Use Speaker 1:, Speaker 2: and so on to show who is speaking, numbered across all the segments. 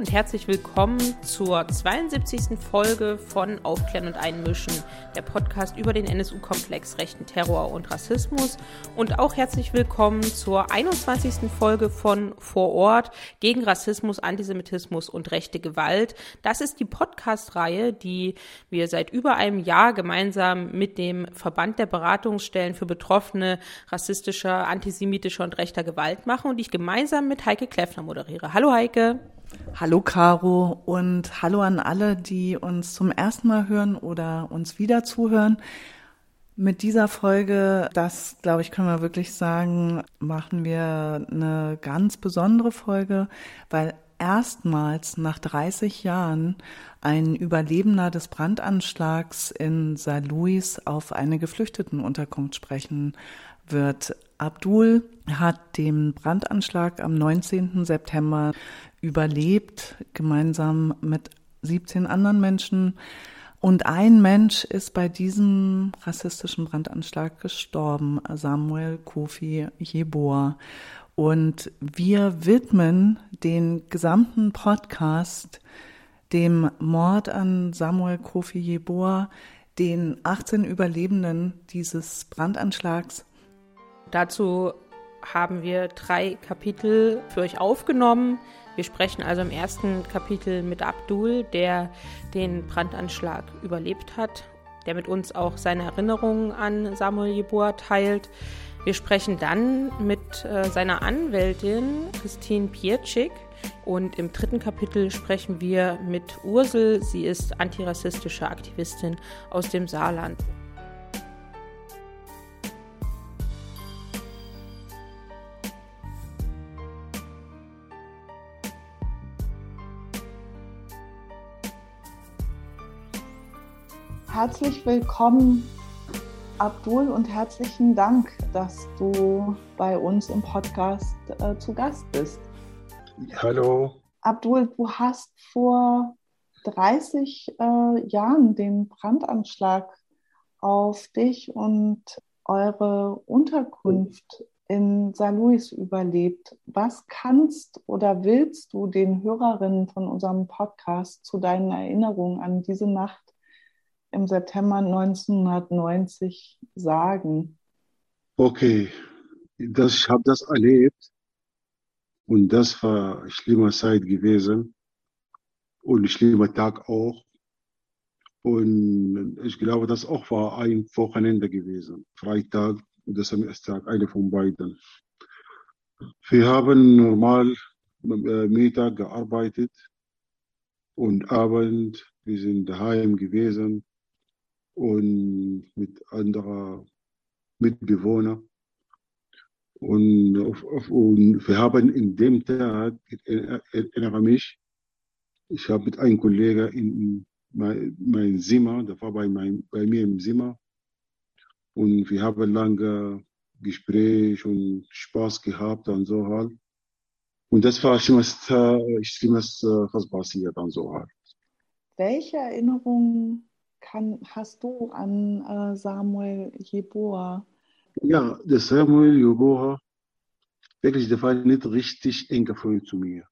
Speaker 1: und herzlich willkommen zur 72. Folge von Aufklären und Einmischen, der Podcast über den NSU-Komplex rechten Terror und Rassismus. Und auch herzlich willkommen zur 21. Folge von Vor Ort gegen Rassismus, Antisemitismus und rechte Gewalt. Das ist die Podcast-Reihe, die wir seit über einem Jahr gemeinsam mit dem Verband der Beratungsstellen für Betroffene rassistischer, antisemitischer und rechter Gewalt machen und die ich gemeinsam mit Heike Kleffner moderiere. Hallo Heike.
Speaker 2: Hallo Caro und hallo an alle, die uns zum ersten Mal hören oder uns wieder zuhören. Mit dieser Folge, das glaube ich, können wir wirklich sagen, machen wir eine ganz besondere Folge, weil erstmals nach 30 Jahren ein Überlebender des Brandanschlags in St. Louis auf eine Geflüchtetenunterkunft sprechen wird. Abdul hat den Brandanschlag am 19. September überlebt, gemeinsam mit 17 anderen Menschen. Und ein Mensch ist bei diesem rassistischen Brandanschlag gestorben, Samuel Kofi Jeboa. Und wir widmen den gesamten Podcast dem Mord an Samuel Kofi Jeboa, den 18 Überlebenden dieses Brandanschlags.
Speaker 1: Dazu haben wir drei Kapitel für euch aufgenommen. Wir sprechen also im ersten Kapitel mit Abdul, der den Brandanschlag überlebt hat, der mit uns auch seine Erinnerungen an Samuel Jeboa teilt. Wir sprechen dann mit äh, seiner Anwältin Christine Pietschik und im dritten Kapitel sprechen wir mit Ursel. Sie ist antirassistische Aktivistin aus dem Saarland.
Speaker 2: Herzlich willkommen, Abdul, und herzlichen Dank, dass du bei uns im Podcast äh, zu Gast bist.
Speaker 3: Hallo.
Speaker 2: Abdul, du hast vor 30 äh, Jahren den Brandanschlag auf dich und eure Unterkunft in St. Louis überlebt. Was kannst oder willst du den Hörerinnen von unserem Podcast zu deinen Erinnerungen an diese Nacht im September 1990 sagen?
Speaker 3: Okay, das, ich habe das erlebt und das war eine schlimme Zeit gewesen und ein schlimmer Tag auch. Und ich glaube, das auch war ein Wochenende gewesen, Freitag oder Samstag, eine von beiden. Wir haben normal äh, Mittag gearbeitet und Abend, wir sind daheim gewesen und mit anderer Mitbewohner. Und, auf, auf, und wir haben in dem Tag, ich erinnere mich, ich habe mit einem Kollegen in mein, mein Zimmer, der war bei, mein, bei mir im Zimmer, und wir haben lange Gespräch und Spaß gehabt und so halt. Und das war schlimmes, schlimmes was passiert und so halt.
Speaker 2: Welche Erinnerungen kann, hast du an äh, Samuel Jeboa?
Speaker 3: Ja, der Samuel Jeboa, wirklich, der war nicht richtig eng Freund zu mir.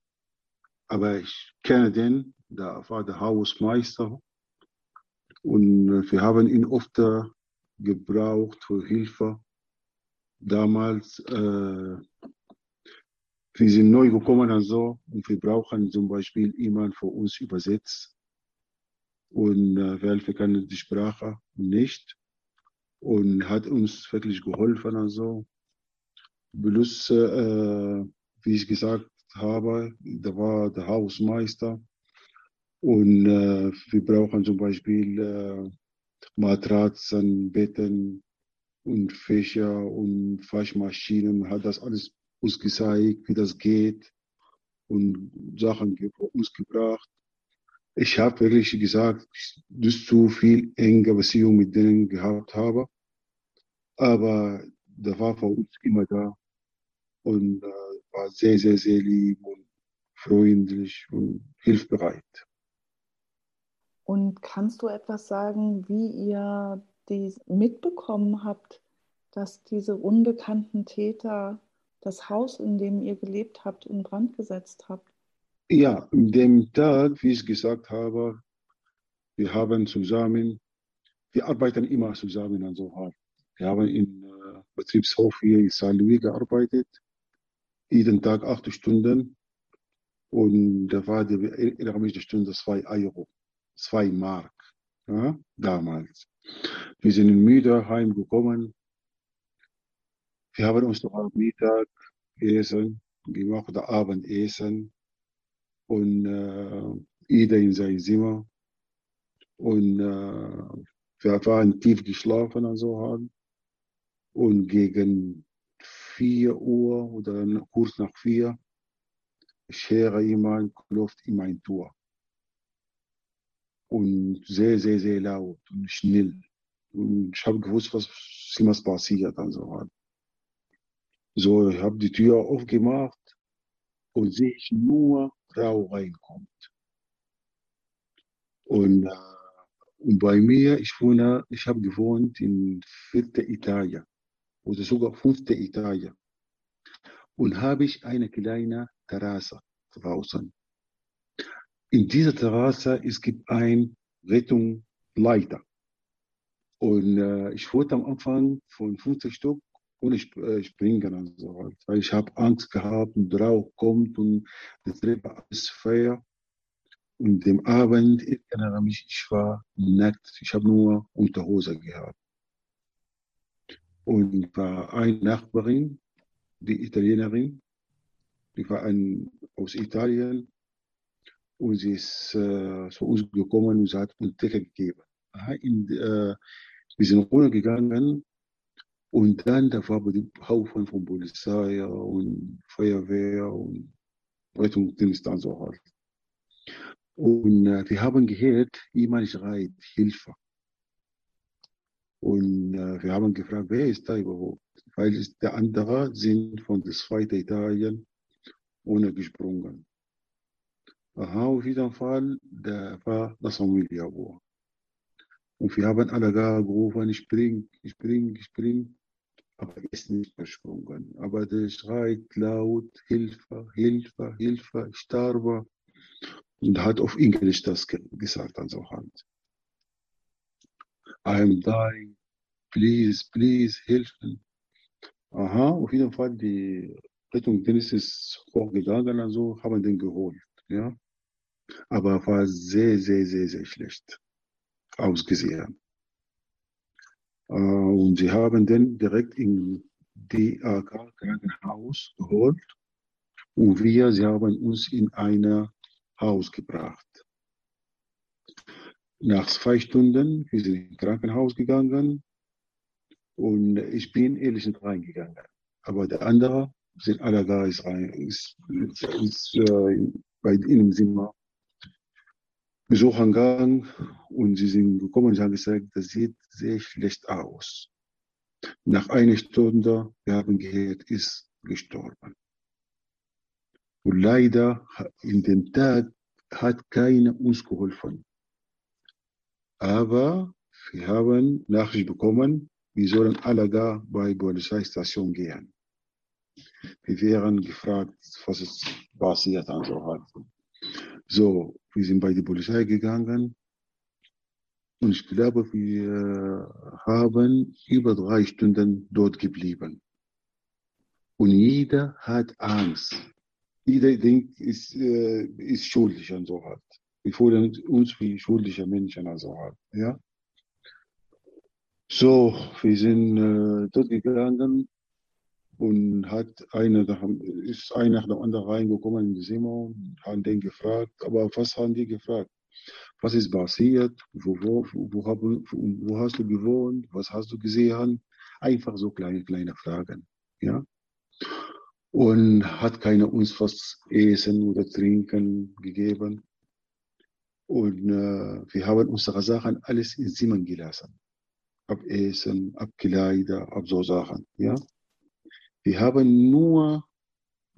Speaker 3: Aber ich kenne den, der war der Hausmeister. Und äh, wir haben ihn oft gebraucht für Hilfe. Damals, äh, wir sind neu gekommen und so, und wir brauchen zum Beispiel jemanden für uns übersetzt und äh, Welfe kann die Sprache nicht und hat uns wirklich geholfen also. Plus, äh, wie ich gesagt habe, da war der Hausmeister. Und äh, wir brauchen zum Beispiel äh, Matratzen, Betten und Fächer und Waschmaschinen, hat das alles uns gezeigt, wie das geht und Sachen für uns gebracht ich habe wirklich gesagt, dass zu viel enge Beziehung mit denen gehabt habe. Aber der war für uns immer da und äh, war sehr, sehr, sehr lieb und freundlich und hilfbereit.
Speaker 2: Und kannst du etwas sagen, wie ihr dies mitbekommen habt, dass diese unbekannten Täter das Haus, in dem ihr gelebt habt, in Brand gesetzt habt?
Speaker 3: Ja, dem Tag, wie ich gesagt habe, wir haben zusammen, wir arbeiten immer zusammen an so hart. Wir haben im äh, Betriebshof hier in Saint Louis gearbeitet, jeden Tag acht Stunden. Und da war die, die Stunde zwei Euro, zwei Mark, ja, damals. Wir sind müde heimgekommen. Wir haben uns noch am Mittag essen gemacht Abendessen und äh, jeder in sein Zimmer. Und äh, wir waren tief geschlafen und so haben. Und gegen 4 Uhr oder kurz nach 4 ich höre jemand klopft in mein Tor. Und sehr, sehr, sehr laut und schnell. Und ich habe gewusst, was was passiert und so halt. So, ich habe die Tür aufgemacht und sehe ich nur Frau reinkommt. Und, äh, und bei mir, ich wohne, ich habe gewohnt in vierter Etage oder sogar fünfte Etage. Und habe ich eine kleine Terrasse draußen. In dieser Terrasse es gibt ein Rettungsleiter. Und äh, ich wollte am Anfang von 50 Stück ohne äh, springen und so halt. Weil ich habe Angst gehabt und Rauch kommt und die Treppe alles Feuer. Und dem Abend, ich erinnere mich, ich war nackt. Ich habe nur Unterhose gehabt. Und war eine Nachbarin, die Italienerin, die war ein, aus Italien. Und sie ist äh, zu uns gekommen und sie hat uns Decke gegeben. Äh, wir sind runtergegangen und dann, da war ein Haufen von Polizei und Feuerwehr und Rettungsdienst und so halt. Und äh, wir haben gehört, jemand schreit, Hilfe. Und äh, wir haben gefragt, wer ist da überhaupt? Weil der andere sind von der zweiten Italien ohne gesprungen. Aha, auf jeden Fall, der war das Familie. Und wir haben alle gerufen, spring, spring, spring aber er ist nicht versprungen. Aber der schreit laut, Hilfe, Hilfe, Hilfe, ich sterbe. Und hat auf Englisch das gesagt, also halt. I'm dying, please, please, helfen. Aha, auf jeden Fall, die Rettungsdienst ist hochgegangen, also haben den geholt, ja. Aber war sehr, sehr, sehr, sehr schlecht ausgesehen. Äh, und sie haben den direkt im DAK Krankenhaus geholt und wir, sie haben uns in ein Haus gebracht. Nach zwei Stunden, wir sind ins Krankenhaus gegangen und ich bin ehrlich nicht reingegangen. Aber der andere sind alle da, ist, rein, ist, ist, ist äh, bei ihnen Zimmer Besuchern gegangen und sie sind gekommen und haben gesagt, das sieht sehr schlecht aus. Nach einer Stunde, wir haben gehört, ist gestorben. Und leider in dem Tag hat keiner uns geholfen. Aber wir haben Nachricht bekommen, wir sollen alle da bei Polizeistation gehen. Wir wären gefragt, was ist passiert und so halt. So, wir sind bei der Polizei gegangen und ich glaube, wir haben über drei Stunden dort geblieben. Und jeder hat Angst. Jeder denkt, ist, äh, ist schuldig und so halt. Wir fühlen uns wie schuldige Menschen und so halt. Ja? So, wir sind äh, dort gegangen und hat eine, ist einer nach dem anderen reingekommen in die Zimmer und haben den gefragt, aber was haben die gefragt? Was ist passiert? Wo, wo, wo, wo, wo hast du gewohnt? Was hast du gesehen? Einfach so kleine, kleine Fragen. Ja? Und hat keiner uns was essen oder trinken gegeben. Und äh, wir haben unsere Sachen alles in Zimmern gelassen. Ab Essen, ab Kleider, ab so Sachen. Ja? Wir haben nur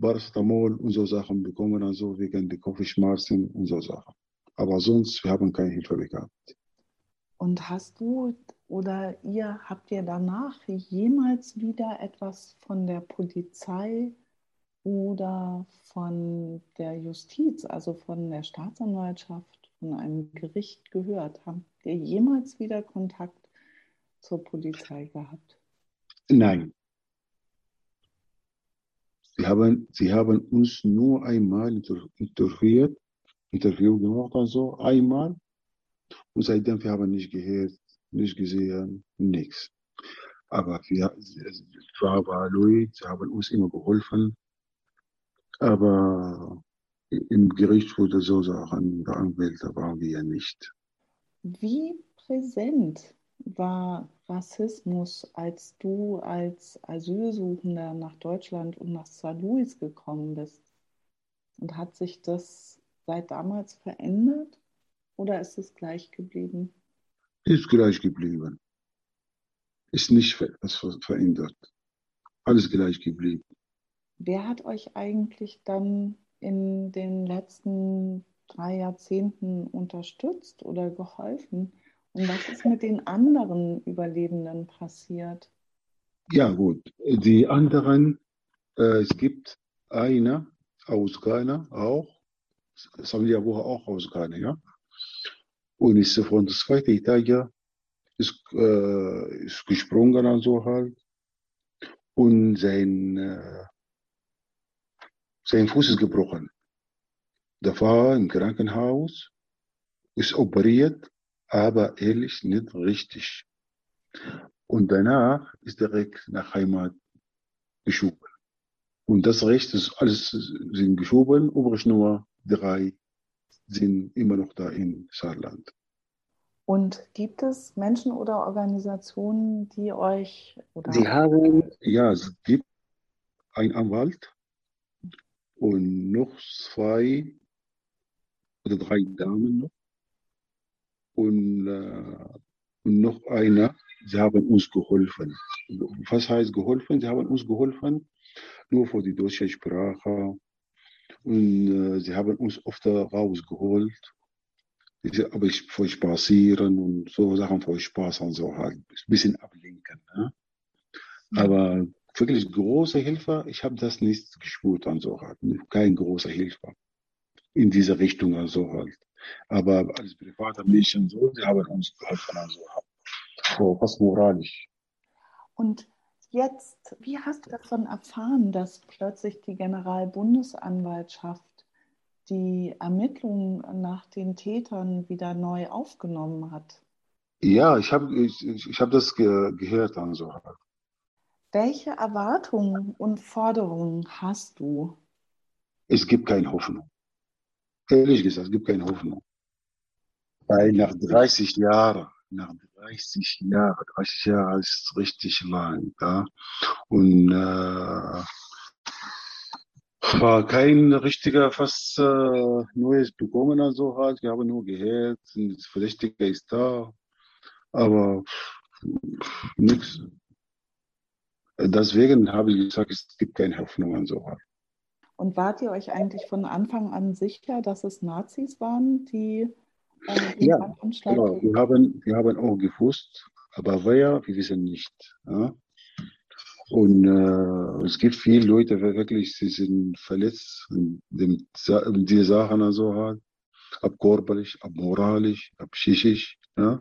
Speaker 3: Paracetamol und so Sachen bekommen, also wegen der Kopfschmerzen und so Sachen. Aber sonst, wir haben keine Hilfe gehabt.
Speaker 2: Und hast du oder ihr, habt ihr danach jemals wieder etwas von der Polizei oder von der Justiz, also von der Staatsanwaltschaft, von einem Gericht gehört? Habt ihr jemals wieder Kontakt zur Polizei gehabt?
Speaker 3: Nein. Sie haben, sie haben uns nur einmal interviewt, Interview gemacht, also einmal. Und seitdem wir haben nicht gehört, nicht gesehen, nichts. Aber wir, Frau Louis, sie haben uns immer geholfen. Aber im Gericht wurde so Sachen, der Anwälte waren wir nicht.
Speaker 2: Wie präsent war Rassismus, als du als Asylsuchender nach Deutschland und nach St. Louis gekommen bist? Und hat sich das seit damals verändert oder ist es gleich geblieben?
Speaker 3: Ist gleich geblieben. Ist nicht was verändert. Alles gleich geblieben.
Speaker 2: Wer hat euch eigentlich dann in den letzten drei Jahrzehnten unterstützt oder geholfen? Und was ist mit den anderen Überlebenden passiert?
Speaker 3: Ja, gut. Die anderen, äh, es gibt eine aus Ghana auch, Samia Woche auch aus Ghana, ja. Und ist von der zweiten Etage ist, äh, ist gesprungen und so halt. Und sein, äh, sein Fuß ist gebrochen. Der war im Krankenhaus, ist operiert aber ehrlich nicht richtig. Und danach ist direkt nach Heimat geschoben. Und das Recht ist alles sind geschoben, übrig nur drei sind immer noch da in Saarland.
Speaker 2: Und gibt es Menschen oder Organisationen, die euch oder
Speaker 3: Sie haben, ja, es gibt einen Anwalt und noch zwei oder drei Damen noch und, äh, und noch einer, sie haben uns geholfen. Was heißt geholfen? Sie haben uns geholfen, nur für die deutsche Sprache. Und äh, sie haben uns oft rausgeholt. Aber ich für Spazieren und so Sachen für Spaß und so halt. Ein bisschen ablenken. Ne? Aber wirklich große Hilfe, ich habe das nicht gespürt und so halt. Keine große Hilfe in diese Richtung und so halt. Aber als private Menschen so, sie haben uns geholfen. Also, so, fast moralisch.
Speaker 2: Und jetzt, wie hast du davon erfahren, dass plötzlich die Generalbundesanwaltschaft die Ermittlungen nach den Tätern wieder neu aufgenommen hat?
Speaker 3: Ja, ich habe ich, ich hab das ge gehört. Also.
Speaker 2: Welche Erwartungen und Forderungen hast du?
Speaker 3: Es gibt keine Hoffnung. Ehrlich gesagt, es gibt keine Hoffnung. Weil nach 30 Jahren, nach 30 Jahren, 30 Jahre ist richtig lang, ja. Und äh, war kein richtiger was äh, Neues bekommen und so halt. Wir haben nur gehört, ein Verdächtiger ist da, aber nichts. Deswegen habe ich gesagt, es gibt keine Hoffnung und so halt.
Speaker 2: Und wart ihr euch eigentlich von Anfang an sicher, dass es Nazis waren, die
Speaker 3: äh, ja, Anschlag genau. wir, haben, wir haben auch gewusst, aber wer, wir wissen nicht. Ja? Und äh, es gibt viele Leute, wirklich, sie sind verletzt in, dem, in die Sachen also halt, ab körperlich, ab moralisch, ab psychisch. Ja?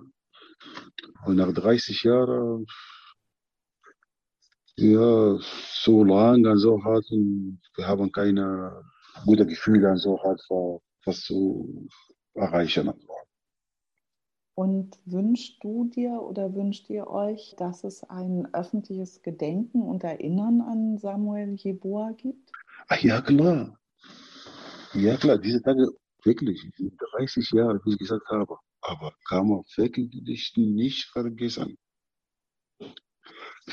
Speaker 3: Und nach 30 Jahren ja, so lange so hat und wir haben keine gute Gefühle so hat, was zu erreichen.
Speaker 2: Und wünschst du dir oder wünscht ihr euch, dass es ein öffentliches Gedenken und Erinnern an Samuel Jeboa gibt?
Speaker 3: Ach ja, klar. Ja, klar, diese Tage wirklich, 30 Jahre, wie ich gesagt habe, aber kann man wirklich nicht vergessen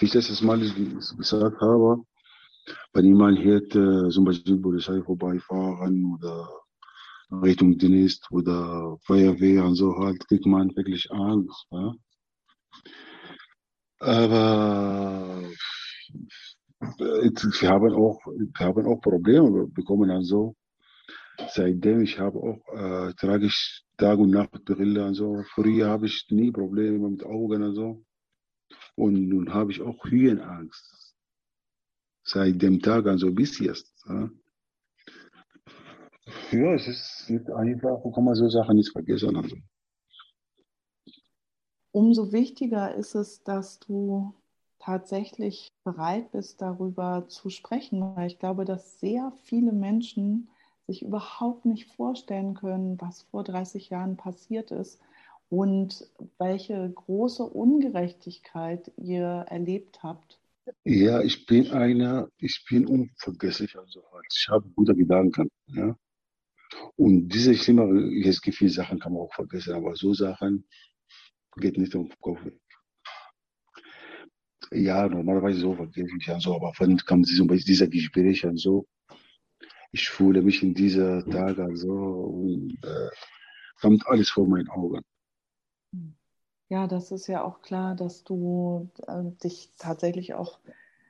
Speaker 3: wie ich das Mal gesagt habe, wenn jemand hört, äh, zum Beispiel Polizei vorbeifahren oder Richtung Dienst oder Feuerwehr und so halt, kriegt man wirklich Angst. Ja? Aber äh, wir haben auch, wir haben auch Probleme bekommen. Also seitdem ich habe auch äh, trage ich Tag und Nacht Brille und so. Früher habe ich nie Probleme mit Augen und so. Und nun habe ich auch Höhenangst. seit dem Tag also bis jetzt. Ja, ja es ist nicht einfach, kann man so Sachen nicht vergessen. Also.
Speaker 2: Umso wichtiger ist es, dass du tatsächlich bereit bist, darüber zu sprechen, ich glaube, dass sehr viele Menschen sich überhaupt nicht vorstellen können, was vor 30 Jahren passiert ist und welche große Ungerechtigkeit ihr erlebt habt.
Speaker 3: Ja, ich bin einer, ich bin unvergesslich. Also ich habe gute Gedanken. Ja? Und diese schlimmen, jetzt gibt viele Sachen kann man auch vergessen, aber so Sachen geht nicht um Kopf weg. Ja, normalerweise so vergesse ich ja so, aber wann kam dieser Gespräch und so, ich fühle mich in dieser Tage so und äh, kommt alles vor meinen Augen.
Speaker 2: Ja, das ist ja auch klar, dass du äh, dich tatsächlich auch,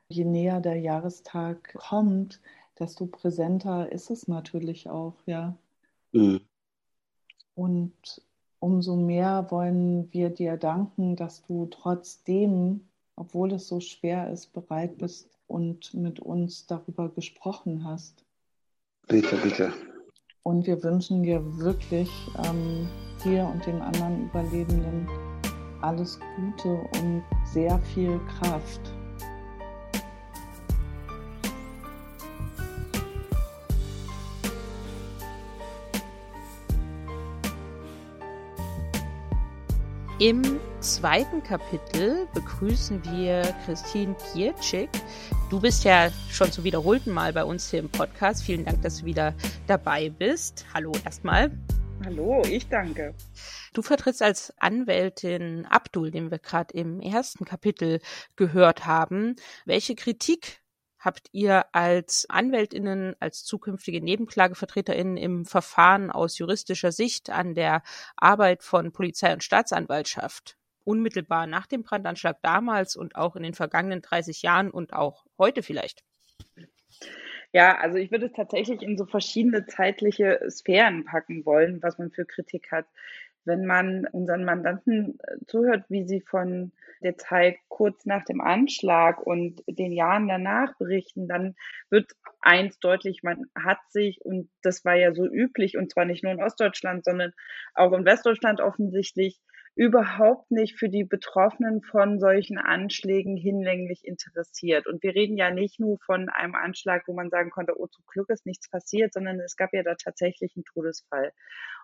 Speaker 2: je näher der Jahrestag kommt, desto präsenter ist es natürlich auch, ja. Mhm. Und umso mehr wollen wir dir danken, dass du trotzdem, obwohl es so schwer ist, bereit bist und mit uns darüber gesprochen hast.
Speaker 3: Bitte, bitte.
Speaker 2: Und wir wünschen dir wirklich ähm, dir und den anderen Überlebenden alles Gute und sehr viel Kraft.
Speaker 1: Im zweiten Kapitel begrüßen wir Christine Kierczyk. Du bist ja schon zum wiederholten Mal bei uns hier im Podcast. Vielen Dank, dass du wieder dabei bist. Hallo erstmal.
Speaker 4: Hallo, ich danke.
Speaker 1: Du vertrittst als Anwältin Abdul, den wir gerade im ersten Kapitel gehört haben. Welche Kritik habt ihr als Anwältinnen, als zukünftige Nebenklagevertreterinnen im Verfahren aus juristischer Sicht an der Arbeit von Polizei und Staatsanwaltschaft? Unmittelbar nach dem Brandanschlag damals und auch in den vergangenen 30 Jahren und auch heute vielleicht?
Speaker 4: Ja, also ich würde es tatsächlich in so verschiedene zeitliche Sphären packen wollen, was man für Kritik hat. Wenn man unseren Mandanten äh, zuhört, wie sie von der Zeit kurz nach dem Anschlag und den Jahren danach berichten, dann wird eins deutlich, man hat sich, und das war ja so üblich, und zwar nicht nur in Ostdeutschland, sondern auch in Westdeutschland offensichtlich, überhaupt nicht für die Betroffenen von solchen Anschlägen hinlänglich interessiert. Und wir reden ja nicht nur von einem Anschlag, wo man sagen konnte, oh, zum Glück ist nichts passiert, sondern es gab ja da tatsächlich einen Todesfall.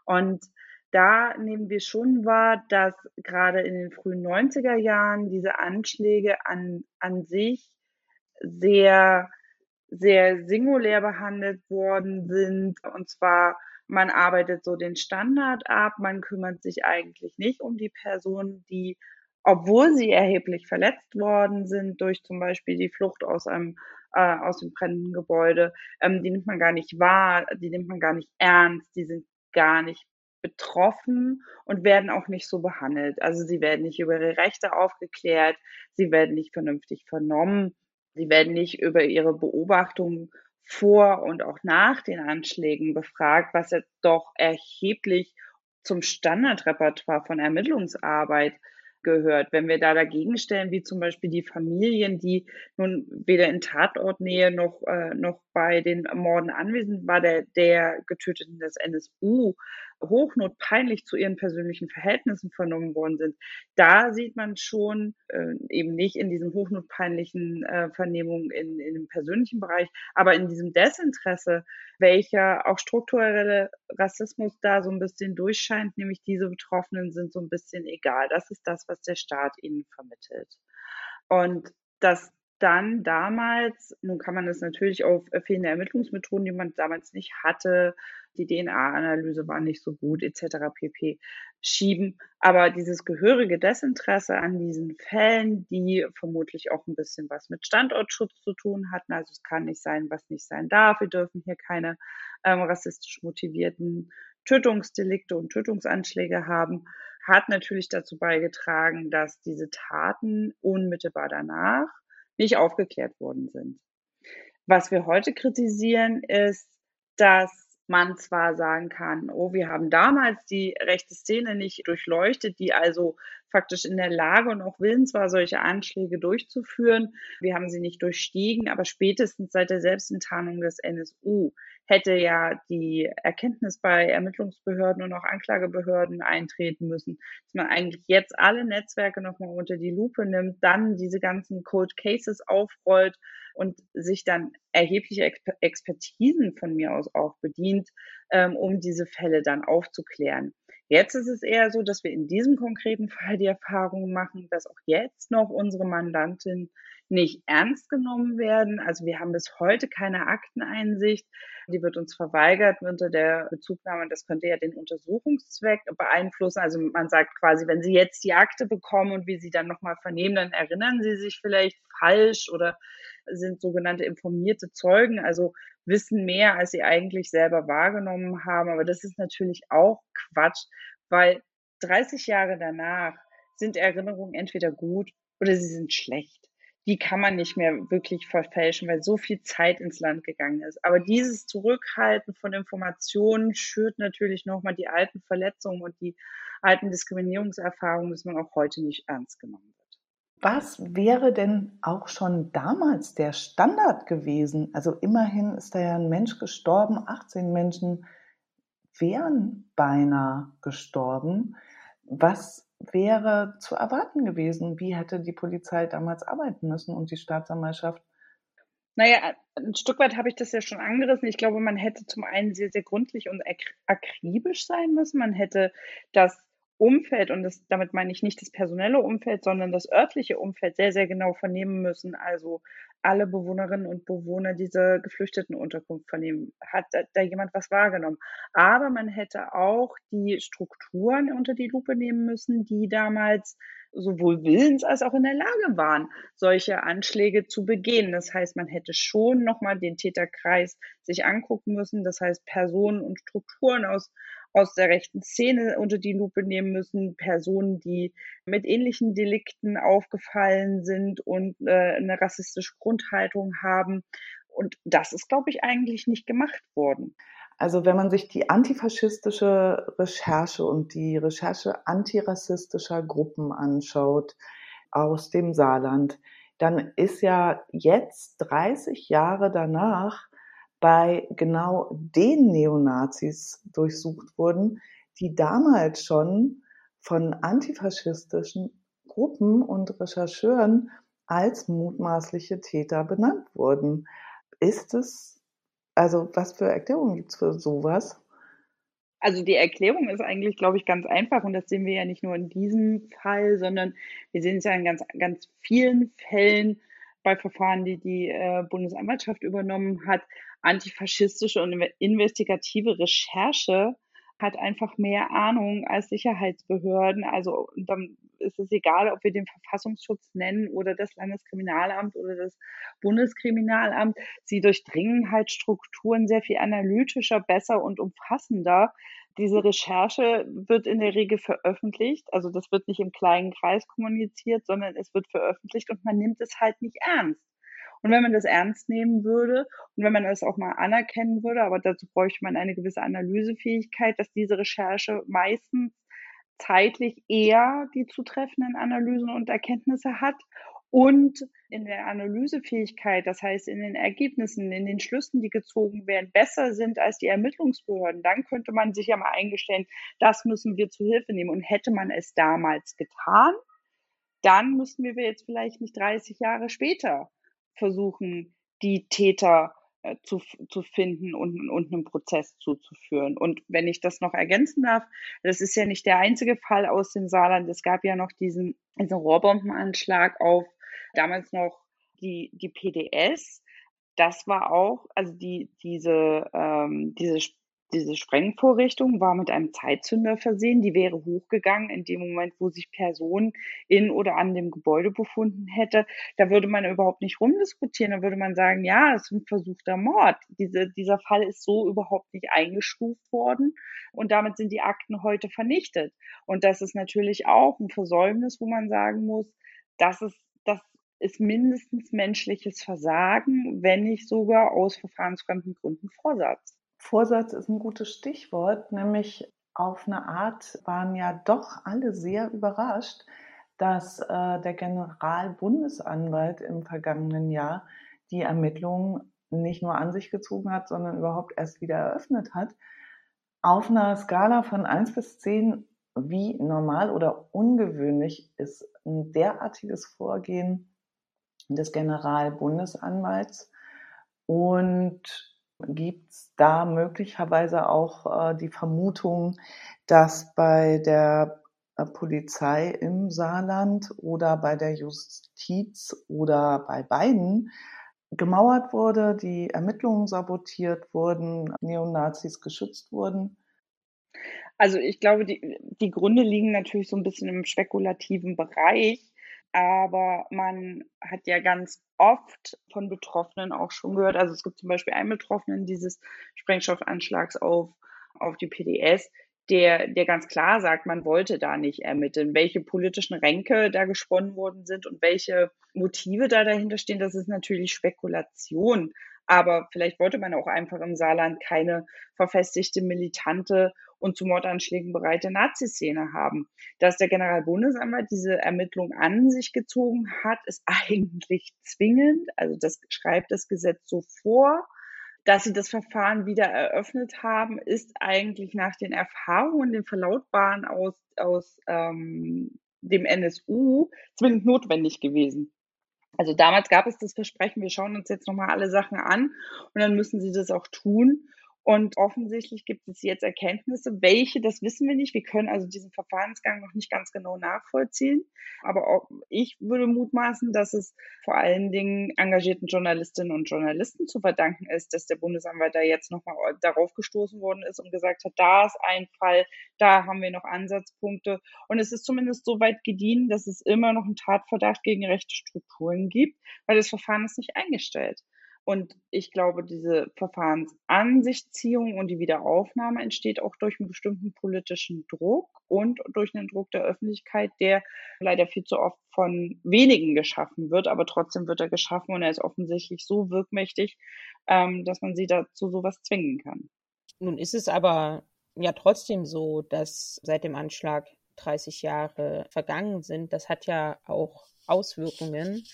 Speaker 4: Und da nehmen wir schon wahr, dass gerade in den frühen 90er Jahren diese Anschläge an, an sich sehr, sehr singulär behandelt worden sind. Und zwar, man arbeitet so den Standard ab, man kümmert sich eigentlich nicht um die Personen, die, obwohl sie erheblich verletzt worden sind durch zum Beispiel die Flucht aus einem äh, aus dem brennenden Gebäude, ähm, die nimmt man gar nicht wahr, die nimmt man gar nicht ernst, die sind gar nicht betroffen und werden auch nicht so behandelt. Also sie werden nicht über ihre Rechte aufgeklärt, sie werden nicht vernünftig vernommen, sie werden nicht über ihre Beobachtungen vor und auch nach den Anschlägen befragt, was ja doch erheblich zum Standardrepertoire von Ermittlungsarbeit gehört. Wenn wir da dagegen stellen, wie zum Beispiel die Familien, die nun weder in Tatortnähe noch, äh, noch bei den Morden anwesend war, der, der Getöteten des NSU hochnotpeinlich zu ihren persönlichen Verhältnissen vernommen worden sind, da sieht man schon äh, eben nicht in diesen hochnotpeinlichen äh, Vernehmungen in, in dem persönlichen Bereich, aber in diesem Desinteresse, welcher auch strukturelle Rassismus da so ein bisschen durchscheint, nämlich diese Betroffenen sind so ein bisschen egal. Das ist das, was der Staat ihnen vermittelt. Und das dann damals, nun kann man das natürlich auf fehlende Ermittlungsmethoden, die man damals nicht hatte, die DNA-Analyse war nicht so gut, etc. pp. schieben. Aber dieses gehörige Desinteresse an diesen Fällen, die vermutlich auch ein bisschen was mit Standortschutz zu tun hatten. Also es kann nicht sein, was nicht sein darf. Wir dürfen hier keine ähm, rassistisch motivierten Tötungsdelikte und Tötungsanschläge haben, hat natürlich dazu beigetragen, dass diese Taten unmittelbar danach nicht aufgeklärt worden sind. Was wir heute kritisieren, ist, dass man zwar sagen kann, oh, wir haben damals die rechte Szene nicht durchleuchtet, die also faktisch in der Lage und auch willens war, solche Anschläge durchzuführen. Wir haben sie nicht durchstiegen, aber spätestens seit der Selbstenttarnung des NSU hätte ja die Erkenntnis bei Ermittlungsbehörden und auch Anklagebehörden eintreten müssen, dass man eigentlich jetzt alle Netzwerke nochmal unter die Lupe nimmt, dann diese ganzen Cold Cases aufrollt und sich dann erhebliche Expertisen von mir aus auch bedient, ähm, um diese Fälle dann aufzuklären. Jetzt ist es eher so, dass wir in diesem konkreten Fall die Erfahrung machen, dass auch jetzt noch unsere Mandantin nicht ernst genommen werden. Also wir haben bis heute keine Akteneinsicht. Die wird uns verweigert unter der Bezugnahme. Das könnte ja den Untersuchungszweck beeinflussen. Also man sagt quasi, wenn Sie jetzt die Akte bekommen und wie Sie dann nochmal vernehmen, dann erinnern Sie sich vielleicht falsch oder sind sogenannte informierte Zeugen, also wissen mehr, als sie eigentlich selber wahrgenommen haben. Aber das ist natürlich auch Quatsch, weil 30 Jahre danach sind Erinnerungen entweder gut oder sie sind schlecht die kann man nicht mehr wirklich verfälschen, weil so viel Zeit ins Land gegangen ist. Aber dieses Zurückhalten von Informationen schürt natürlich nochmal die alten Verletzungen und die alten Diskriminierungserfahrungen, dass man auch heute nicht ernst genommen wird.
Speaker 2: Was wäre denn auch schon damals der Standard gewesen? Also immerhin ist da ja ein Mensch gestorben, 18 Menschen wären beinahe gestorben. Was wäre zu erwarten gewesen? Wie hätte die Polizei damals arbeiten müssen und die Staatsanwaltschaft?
Speaker 4: Naja, ein Stück weit habe ich das ja schon angerissen. Ich glaube, man hätte zum einen sehr, sehr gründlich und akribisch sein müssen. Man hätte das Umfeld, und das, damit meine ich nicht das personelle Umfeld, sondern das örtliche Umfeld sehr, sehr genau vernehmen müssen. Also alle Bewohnerinnen und Bewohner dieser geflüchteten Unterkunft vernehmen. Hat da, da jemand was wahrgenommen? Aber man hätte auch die Strukturen unter die Lupe nehmen müssen, die damals sowohl willens als auch in der Lage waren, solche Anschläge zu begehen. Das heißt, man hätte schon nochmal den Täterkreis sich angucken müssen. Das heißt, Personen und Strukturen aus aus der rechten Szene unter die Lupe nehmen müssen, Personen, die mit ähnlichen Delikten aufgefallen sind und äh, eine rassistische Grundhaltung haben. Und das ist, glaube ich, eigentlich nicht gemacht worden.
Speaker 2: Also wenn man sich die antifaschistische Recherche und die Recherche antirassistischer Gruppen anschaut aus dem Saarland, dann ist ja jetzt 30 Jahre danach bei genau den Neonazis durchsucht wurden, die damals schon von antifaschistischen Gruppen und Rechercheuren als mutmaßliche Täter benannt wurden. Ist es, also was für Erklärungen gibt es für sowas?
Speaker 4: Also die Erklärung ist eigentlich, glaube ich, ganz einfach und das sehen wir ja nicht nur in diesem Fall, sondern wir sehen es ja in ganz, ganz vielen Fällen bei Verfahren, die die äh, Bundesanwaltschaft übernommen hat, antifaschistische und investigative Recherche hat einfach mehr Ahnung als Sicherheitsbehörden. Also dann ist es egal, ob wir den Verfassungsschutz nennen oder das Landeskriminalamt oder das Bundeskriminalamt. Sie durchdringen halt Strukturen sehr viel analytischer, besser und umfassender. Diese Recherche wird in der Regel veröffentlicht. Also das wird nicht im kleinen Kreis kommuniziert, sondern es wird veröffentlicht und man nimmt es halt nicht ernst. Und wenn man das ernst nehmen würde und wenn man das auch mal anerkennen würde, aber dazu bräuchte man eine gewisse Analysefähigkeit, dass diese Recherche meistens zeitlich eher die zutreffenden Analysen und Erkenntnisse hat und in der Analysefähigkeit, das heißt in den Ergebnissen, in den Schlüssen, die gezogen werden, besser sind als die Ermittlungsbehörden, dann könnte man sich ja mal eingestellen, das müssen wir zu Hilfe nehmen. Und hätte man es damals getan, dann müssten wir jetzt vielleicht nicht 30 Jahre später versuchen, die Täter äh, zu, zu finden und, und einen Prozess zuzuführen. Und wenn ich das noch ergänzen darf, das ist ja nicht der einzige Fall aus dem Saarland. Es gab ja noch diesen, diesen Rohrbombenanschlag auf damals noch die, die PDS. Das war auch, also die, diese, ähm, diese diese Sprengvorrichtung war mit einem Zeitzünder versehen. Die wäre hochgegangen in dem Moment, wo sich Personen in oder an dem Gebäude befunden hätte. Da würde man überhaupt nicht rumdiskutieren. Da würde man sagen, ja, es ist ein versuchter Mord. Diese, dieser Fall ist so überhaupt nicht eingestuft worden. Und damit sind die Akten heute vernichtet. Und das ist natürlich auch ein Versäumnis, wo man sagen muss, das ist, das ist mindestens menschliches Versagen, wenn nicht sogar aus verfahrensfremden Gründen Vorsatz.
Speaker 2: Vorsatz ist ein gutes Stichwort, nämlich auf eine Art waren ja doch alle sehr überrascht, dass äh, der Generalbundesanwalt im vergangenen Jahr die Ermittlungen nicht nur an sich gezogen hat, sondern überhaupt erst wieder eröffnet hat. Auf einer Skala von 1 bis 10, wie normal oder ungewöhnlich ist ein derartiges Vorgehen des Generalbundesanwalts und gibt es da möglicherweise auch äh, die Vermutung, dass bei der äh, Polizei im Saarland oder bei der Justiz oder bei beiden gemauert wurde, die Ermittlungen sabotiert wurden, Neonazis geschützt wurden?
Speaker 4: Also ich glaube, die, die Gründe liegen natürlich so ein bisschen im spekulativen Bereich, aber man hat ja ganz oft von Betroffenen auch schon gehört, also es gibt zum Beispiel einen Betroffenen dieses Sprengstoffanschlags auf, auf die PDS, der, der ganz klar sagt, man wollte da nicht ermitteln. Welche politischen Ränke da gesponnen worden sind und welche Motive da dahinter stehen, das ist natürlich Spekulation. Aber vielleicht wollte man auch einfach im Saarland keine verfestigte, militante und zu Mordanschlägen bereite Nazi-Szene haben. Dass der Generalbundesanwalt diese Ermittlung an sich gezogen hat, ist eigentlich zwingend. Also das schreibt das Gesetz so vor. Dass sie das Verfahren wieder eröffnet haben, ist eigentlich nach den Erfahrungen, den Verlautbaren aus, aus ähm, dem NSU zwingend notwendig gewesen. Also damals gab es das Versprechen, wir schauen uns jetzt nochmal alle Sachen an und dann müssen sie das auch tun. Und offensichtlich gibt es jetzt Erkenntnisse. Welche, das wissen wir nicht. Wir können also diesen Verfahrensgang noch nicht ganz genau nachvollziehen. Aber auch ich würde mutmaßen, dass es vor allen Dingen engagierten Journalistinnen und Journalisten zu verdanken ist, dass der Bundesanwalt da jetzt nochmal darauf gestoßen worden ist und gesagt hat, da ist ein Fall, da haben wir noch Ansatzpunkte. Und es ist zumindest so weit gediehen, dass es immer noch einen Tatverdacht gegen rechte Strukturen gibt, weil das Verfahren ist nicht eingestellt. Und ich glaube, diese Verfahrensansichtziehung und die Wiederaufnahme entsteht auch durch einen bestimmten politischen Druck und durch einen Druck der Öffentlichkeit, der leider viel zu oft von wenigen geschaffen wird, aber trotzdem wird er geschaffen und er ist offensichtlich so wirkmächtig, ähm, dass man sie dazu sowas zwingen kann.
Speaker 1: Nun ist es aber ja trotzdem so, dass seit dem Anschlag 30 Jahre vergangen sind. Das hat ja auch Auswirkungen.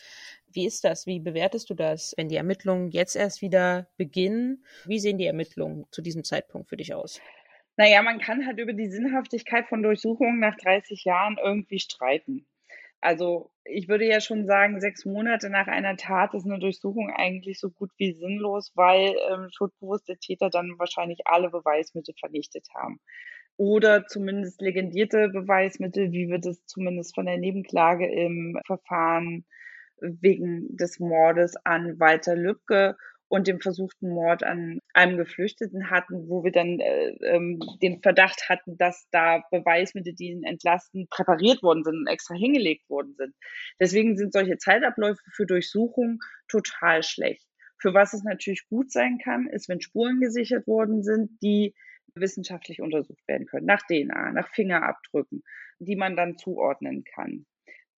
Speaker 1: Wie ist das? Wie bewertest du das, wenn die Ermittlungen jetzt erst wieder beginnen? Wie sehen die Ermittlungen zu diesem Zeitpunkt für dich aus?
Speaker 4: Naja, man kann halt über die Sinnhaftigkeit von Durchsuchungen nach 30 Jahren irgendwie streiten. Also ich würde ja schon sagen, sechs Monate nach einer Tat ist eine Durchsuchung eigentlich so gut wie sinnlos, weil ähm, schuldbewusste Täter dann wahrscheinlich alle Beweismittel vernichtet haben. Oder zumindest legendierte Beweismittel, wie wir das zumindest von der Nebenklage im Verfahren wegen des Mordes an Walter Lübcke und dem versuchten Mord an einem Geflüchteten hatten, wo wir dann äh, ähm, den Verdacht hatten, dass da Beweismittel, die ihn entlasten, präpariert worden sind und extra hingelegt worden sind. Deswegen sind solche Zeitabläufe für Durchsuchung total schlecht. Für was es natürlich gut sein kann, ist, wenn Spuren gesichert worden sind, die wissenschaftlich untersucht werden können, nach DNA, nach Fingerabdrücken, die man dann zuordnen kann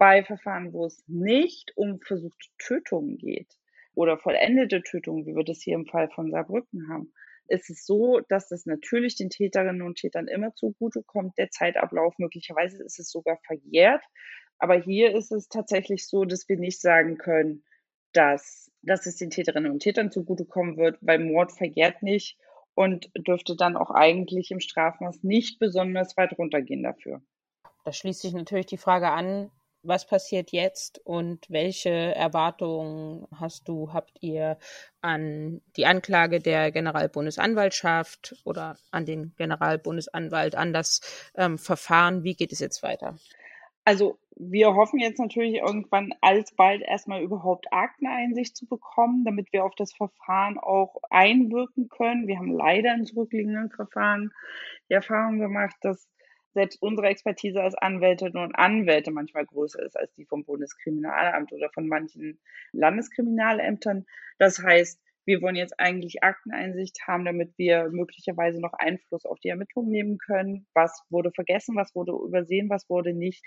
Speaker 4: bei Verfahren, wo es nicht um versuchte Tötungen geht oder vollendete Tötungen, wie wir das hier im Fall von Saarbrücken haben, ist es so, dass das natürlich den Täterinnen und Tätern immer zugutekommt, der Zeitablauf. Möglicherweise ist es sogar verjährt. Aber hier ist es tatsächlich so, dass wir nicht sagen können, dass, dass es den Täterinnen und Tätern zugutekommen wird, weil Mord verjährt nicht und dürfte dann auch eigentlich im Strafmaß nicht besonders weit runtergehen dafür.
Speaker 1: Da schließt sich natürlich die Frage an, was passiert jetzt und welche Erwartungen hast du, habt ihr an die Anklage der Generalbundesanwaltschaft oder an den Generalbundesanwalt, an das ähm, Verfahren? Wie geht es jetzt weiter?
Speaker 4: Also wir hoffen jetzt natürlich irgendwann alsbald erstmal überhaupt Akteneinsicht zu bekommen, damit wir auf das Verfahren auch einwirken können. Wir haben leider in zurückliegenden Verfahren die Erfahrung gemacht, dass selbst unsere Expertise als Anwältinnen und Anwälte manchmal größer ist als die vom Bundeskriminalamt oder von manchen Landeskriminalämtern. Das heißt, wir wollen jetzt eigentlich Akteneinsicht haben, damit wir möglicherweise noch Einfluss auf die Ermittlungen nehmen können. Was wurde vergessen, was wurde übersehen, was wurde nicht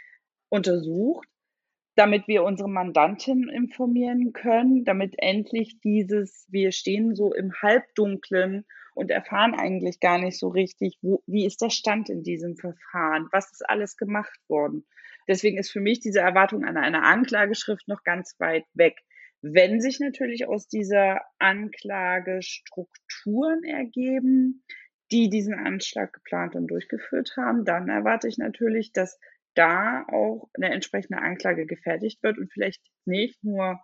Speaker 4: untersucht, damit wir unsere Mandantin informieren können, damit endlich dieses, wir stehen so im Halbdunklen und erfahren eigentlich gar nicht so richtig, wo, wie ist der Stand in diesem Verfahren, was ist alles gemacht worden. Deswegen ist für mich diese Erwartung an eine Anklageschrift noch ganz weit weg. Wenn sich natürlich aus dieser Anklage Strukturen ergeben, die diesen Anschlag geplant und durchgeführt haben, dann erwarte ich natürlich, dass da auch eine entsprechende Anklage gefertigt wird und vielleicht nicht nur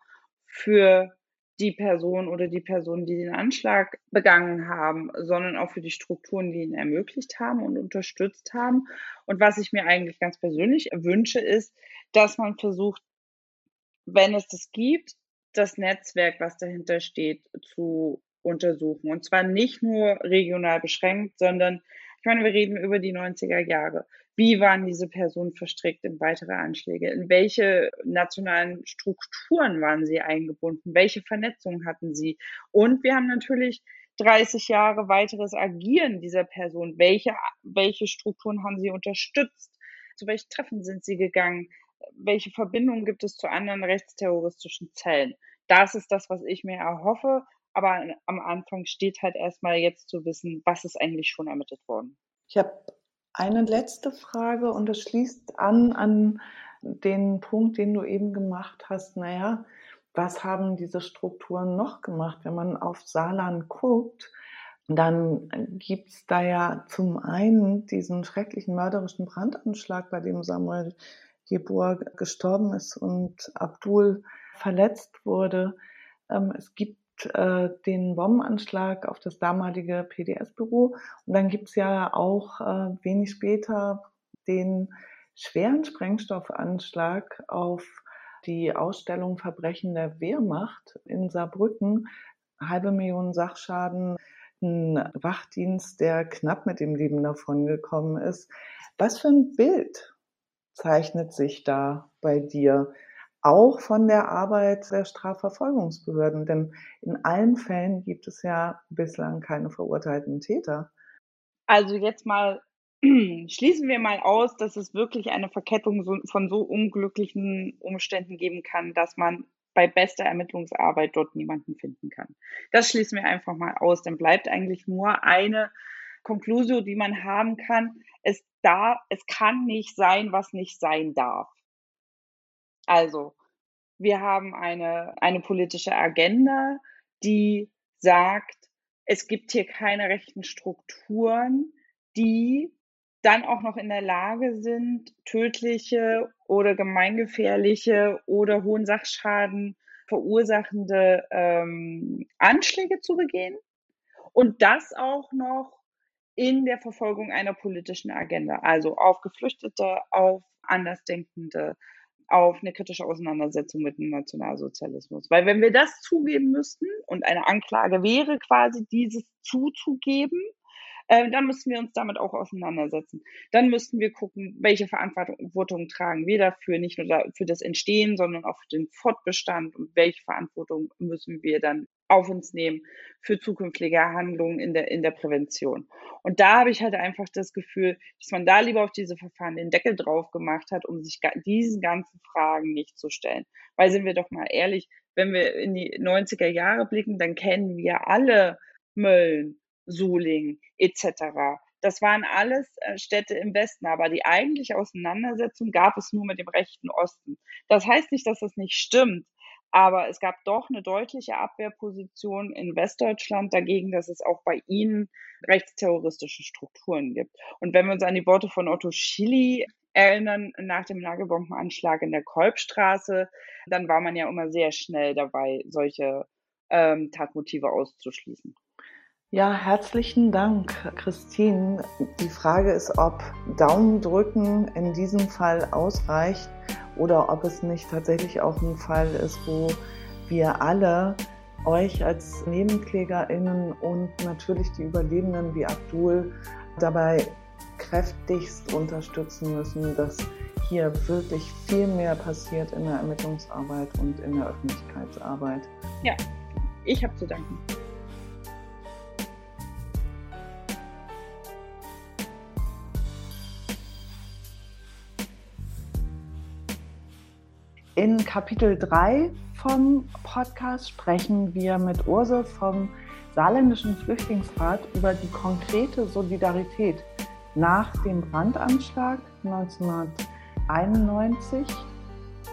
Speaker 4: für die Person oder die Personen, die den Anschlag begangen haben, sondern auch für die Strukturen, die ihn ermöglicht haben und unterstützt haben. Und was ich mir eigentlich ganz persönlich wünsche, ist, dass man versucht, wenn es das gibt, das Netzwerk, was dahinter steht, zu untersuchen. Und zwar nicht nur regional beschränkt, sondern ich meine, wir reden über die 90er Jahre. Wie waren diese Personen verstrickt in weitere Anschläge? In welche nationalen Strukturen waren sie eingebunden? Welche Vernetzungen hatten sie? Und wir haben natürlich 30 Jahre weiteres Agieren dieser Person. Welche, welche Strukturen haben sie unterstützt? Zu welchen Treffen sind sie gegangen? welche Verbindungen gibt es zu anderen rechtsterroristischen Zellen? Das ist das, was ich mir erhoffe. Aber am Anfang steht halt erstmal jetzt zu wissen, was ist eigentlich schon ermittelt worden.
Speaker 2: Ich habe eine letzte Frage und das schließt an an den Punkt, den du eben gemacht hast. Naja, was haben diese Strukturen noch gemacht? Wenn man auf Saarland guckt, dann gibt es da ja zum einen diesen schrecklichen mörderischen Brandanschlag, bei dem Samuel Jebur gestorben ist und Abdul verletzt wurde. Ähm, es gibt äh, den Bombenanschlag auf das damalige PDS-Büro und dann gibt es ja auch äh, wenig später den schweren Sprengstoffanschlag auf die Ausstellung Verbrechen der Wehrmacht in Saarbrücken. Halbe Million Sachschaden, ein Wachdienst, der knapp mit dem Leben davongekommen ist. Was für ein Bild zeichnet sich da bei dir? Auch von der Arbeit der Strafverfolgungsbehörden, denn in allen Fällen gibt es ja bislang keine verurteilten Täter.
Speaker 4: Also jetzt mal schließen wir mal aus, dass es wirklich eine Verkettung von so unglücklichen Umständen geben kann, dass man bei bester Ermittlungsarbeit dort niemanden finden kann. Das schließen wir einfach mal aus. Dann bleibt eigentlich nur eine Konklusio, die man haben kann. Es da, es kann nicht sein, was nicht sein darf. Also, wir haben eine, eine politische Agenda, die sagt, es gibt hier keine rechten Strukturen, die dann auch noch in der Lage sind, tödliche oder gemeingefährliche oder hohen Sachschaden verursachende ähm, Anschläge zu begehen. Und das auch noch in der Verfolgung einer politischen Agenda, also auf Geflüchtete, auf Andersdenkende, auf eine kritische Auseinandersetzung mit dem Nationalsozialismus. Weil wenn wir das zugeben müssten und eine Anklage wäre quasi dieses zuzugeben, äh, dann müssten wir uns damit auch auseinandersetzen. Dann müssten wir gucken, welche Verantwortung tragen wir dafür, nicht nur für das Entstehen, sondern auch für den Fortbestand und welche Verantwortung müssen wir dann auf uns nehmen für zukünftige Handlungen in der, in der Prävention. Und da habe ich halt einfach das Gefühl, dass man da lieber auf diese Verfahren den Deckel drauf gemacht hat, um sich diesen ganzen Fragen nicht zu stellen. Weil sind wir doch mal ehrlich, wenn wir in die 90er Jahre blicken, dann kennen wir alle Mölln, Suling etc. Das waren alles äh, Städte im Westen, aber die eigentliche Auseinandersetzung gab es nur mit dem rechten Osten. Das heißt nicht, dass das nicht stimmt, aber es gab doch eine deutliche Abwehrposition in Westdeutschland dagegen, dass es auch bei ihnen rechtsterroristische Strukturen gibt. Und wenn wir uns an die Worte von Otto Schilly erinnern, nach dem Nagelbombenanschlag in der Kolbstraße, dann war man ja immer sehr schnell dabei, solche ähm, Tatmotive auszuschließen.
Speaker 2: Ja, herzlichen Dank, Christine. Die Frage ist, ob Daumen drücken in diesem Fall ausreicht oder ob es nicht tatsächlich auch ein Fall ist, wo wir alle euch als NebenklägerInnen und natürlich die Überlebenden wie Abdul dabei kräftigst unterstützen müssen, dass hier wirklich viel mehr passiert in der Ermittlungsarbeit und in der Öffentlichkeitsarbeit.
Speaker 4: Ja, ich habe zu danken.
Speaker 2: In Kapitel 3 vom Podcast sprechen wir mit Ursel vom Saarländischen Flüchtlingsrat über die konkrete Solidarität nach dem Brandanschlag 1991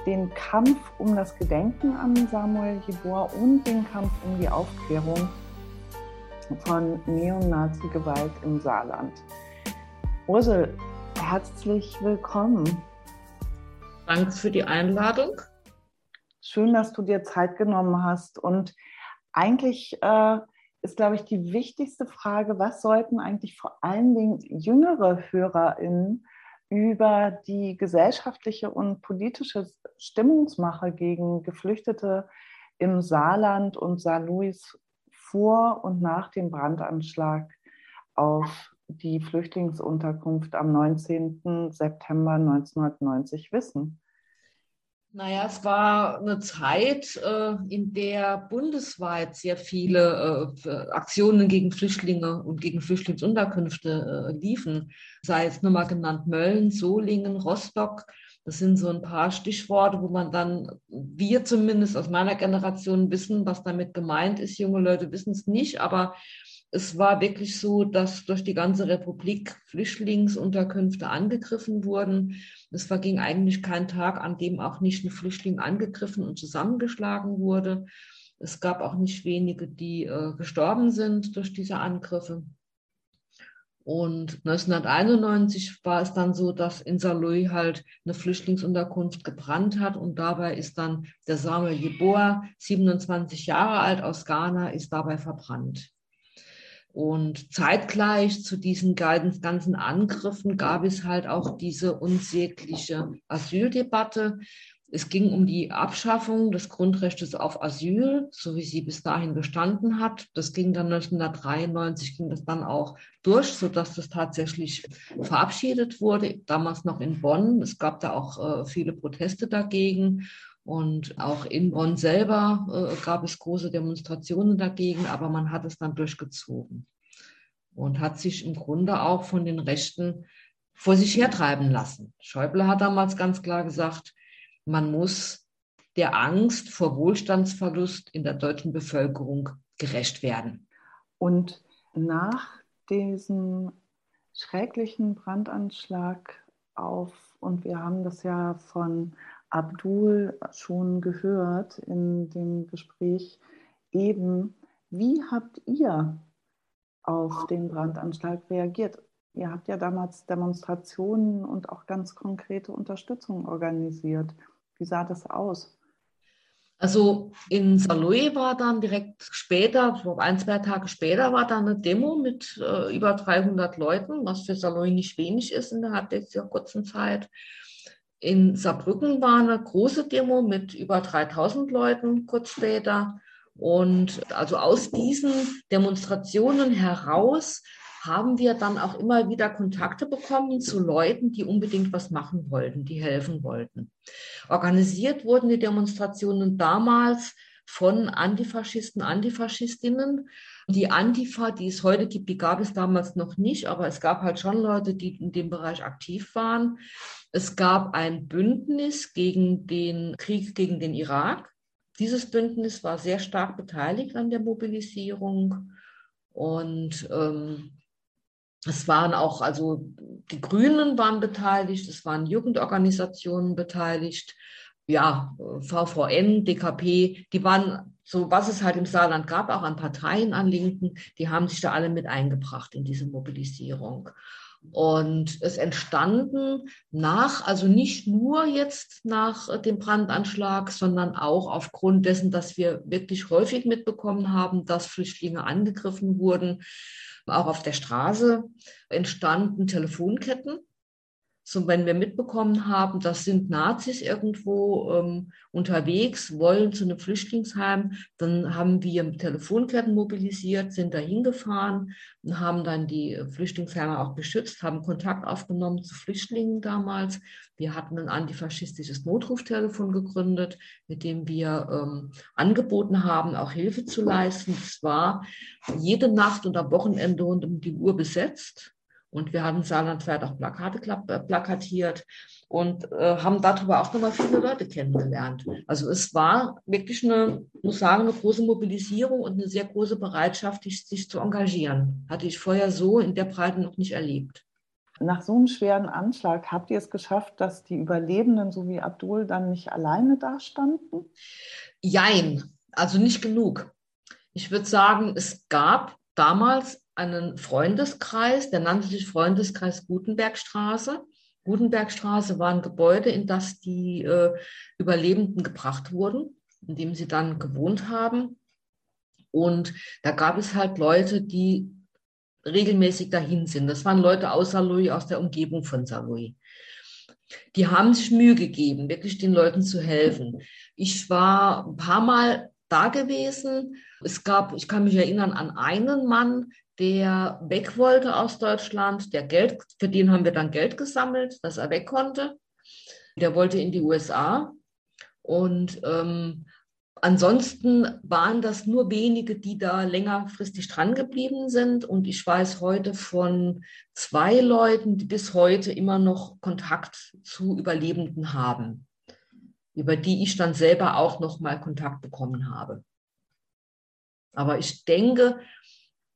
Speaker 2: den Kampf um das Gedenken an Samuel Jeboa und den Kampf um die Aufklärung von Neonazi-Gewalt im Saarland. Ursel, herzlich willkommen.
Speaker 5: Danke für die Einladung.
Speaker 2: Schön, dass du dir Zeit genommen hast. Und eigentlich äh, ist, glaube ich, die wichtigste Frage, was sollten eigentlich vor allen Dingen jüngere HörerInnen über die gesellschaftliche und politische Stimmungsmache gegen Geflüchtete im Saarland und Saarlouis vor und nach dem Brandanschlag auf die Flüchtlingsunterkunft am 19. September 1990 wissen?
Speaker 5: Naja, es war eine Zeit, äh, in der bundesweit sehr viele äh, Aktionen gegen Flüchtlinge und gegen Flüchtlingsunterkünfte äh, liefen. Sei es nur mal genannt Mölln, Solingen, Rostock. Das sind so ein paar Stichworte, wo man dann, wir zumindest aus meiner Generation wissen, was damit gemeint ist. Junge Leute wissen es nicht, aber es war wirklich so, dass durch die ganze Republik Flüchtlingsunterkünfte angegriffen wurden. Es verging eigentlich kein Tag, an dem auch nicht ein Flüchtling angegriffen und zusammengeschlagen wurde. Es gab auch nicht wenige, die äh, gestorben sind durch diese Angriffe. Und 1991 war es dann so, dass in Saarlouis halt eine Flüchtlingsunterkunft gebrannt hat und dabei ist dann der Samuel Jeboa, 27 Jahre alt aus Ghana, ist dabei verbrannt. Und zeitgleich zu diesen ganzen Angriffen gab es halt auch diese unsägliche Asyldebatte. Es ging um die Abschaffung des Grundrechts auf Asyl, so wie sie bis dahin bestanden hat. Das ging dann 1993, ging das dann auch durch, sodass das tatsächlich verabschiedet wurde, damals noch in Bonn. Es gab da auch äh, viele Proteste dagegen. Und auch in Bonn selber äh, gab es große Demonstrationen dagegen, aber man hat es dann durchgezogen und hat sich im Grunde auch von den Rechten vor sich hertreiben lassen. Schäuble hat damals ganz klar gesagt, man muss der Angst vor Wohlstandsverlust in der deutschen Bevölkerung gerecht werden.
Speaker 2: Und nach diesem schrecklichen Brandanschlag auf, und wir haben das ja von Abdul schon gehört in dem Gespräch eben. Wie habt ihr auf den Brandanschlag reagiert? Ihr habt ja damals Demonstrationen und auch ganz konkrete Unterstützung organisiert. Wie sah das aus?
Speaker 5: Also in Saloy war dann direkt später, ein, zwei Tage später, war da eine Demo mit äh, über 300 Leuten, was für Saloy nicht wenig ist innerhalb dieser kurzen Zeit. In Saarbrücken war eine große Demo mit über 3000 Leuten kurz später. Und also aus diesen Demonstrationen heraus haben wir dann auch immer wieder Kontakte bekommen zu Leuten, die unbedingt was machen wollten, die helfen wollten. Organisiert wurden die Demonstrationen damals von Antifaschisten, Antifaschistinnen. Die Antifa, die es heute gibt, die gab es damals noch nicht, aber es gab halt schon Leute, die in dem Bereich aktiv waren. Es gab ein Bündnis gegen den Krieg gegen den Irak. Dieses Bündnis war sehr stark beteiligt an der Mobilisierung und ähm, es waren auch, also die Grünen waren beteiligt, es waren Jugendorganisationen beteiligt, ja, VVN, DKP, die waren so, was es halt im Saarland gab, auch an Parteien, an Linken, die haben sich da alle mit eingebracht in diese Mobilisierung. Und es entstanden nach, also nicht nur jetzt nach dem Brandanschlag, sondern auch aufgrund dessen, dass wir wirklich häufig mitbekommen haben, dass Flüchtlinge angegriffen wurden, auch auf der Straße entstanden Telefonketten so, wenn wir mitbekommen haben, das sind Nazis irgendwo ähm, unterwegs, wollen zu einem Flüchtlingsheim, dann haben wir Telefonketten mobilisiert, sind da hingefahren und haben dann die Flüchtlingsheime auch beschützt, haben Kontakt aufgenommen zu Flüchtlingen damals. Wir hatten ein antifaschistisches Notruftelefon gegründet, mit dem wir ähm, angeboten haben, auch Hilfe zu leisten. Es war jede Nacht und am Wochenende rund um die Uhr besetzt. Und wir haben saarlandweit auch Plakate äh, plakatiert und äh, haben darüber auch nochmal viele Leute kennengelernt. Also es war wirklich eine, muss sagen, eine große Mobilisierung und eine sehr große Bereitschaft, sich zu engagieren. Hatte ich vorher so in der Breite noch nicht erlebt.
Speaker 2: Nach so einem schweren Anschlag habt ihr es geschafft, dass die Überlebenden so wie Abdul dann nicht alleine dastanden?
Speaker 5: Jein, also nicht genug. Ich würde sagen, es gab damals einen Freundeskreis, der nannte sich Freundeskreis Gutenbergstraße. Gutenbergstraße war ein Gebäude, in das die äh, Überlebenden gebracht wurden, in dem sie dann gewohnt haben. Und da gab es halt Leute, die regelmäßig dahin sind. Das waren Leute aus Saarlouis, aus der Umgebung von Saarlouis. Die haben sich Mühe gegeben, wirklich den Leuten zu helfen. Ich war ein paar Mal da gewesen. Es gab, ich kann mich erinnern an einen Mann, der weg wollte aus Deutschland, der Geld, für den haben wir dann Geld gesammelt, dass er weg konnte. Der wollte in die USA und ähm, Ansonsten waren das nur wenige, die da längerfristig dran geblieben sind. Und ich weiß heute von zwei Leuten, die bis heute immer noch Kontakt zu Überlebenden haben, über die ich dann selber auch noch mal Kontakt bekommen habe. Aber ich denke,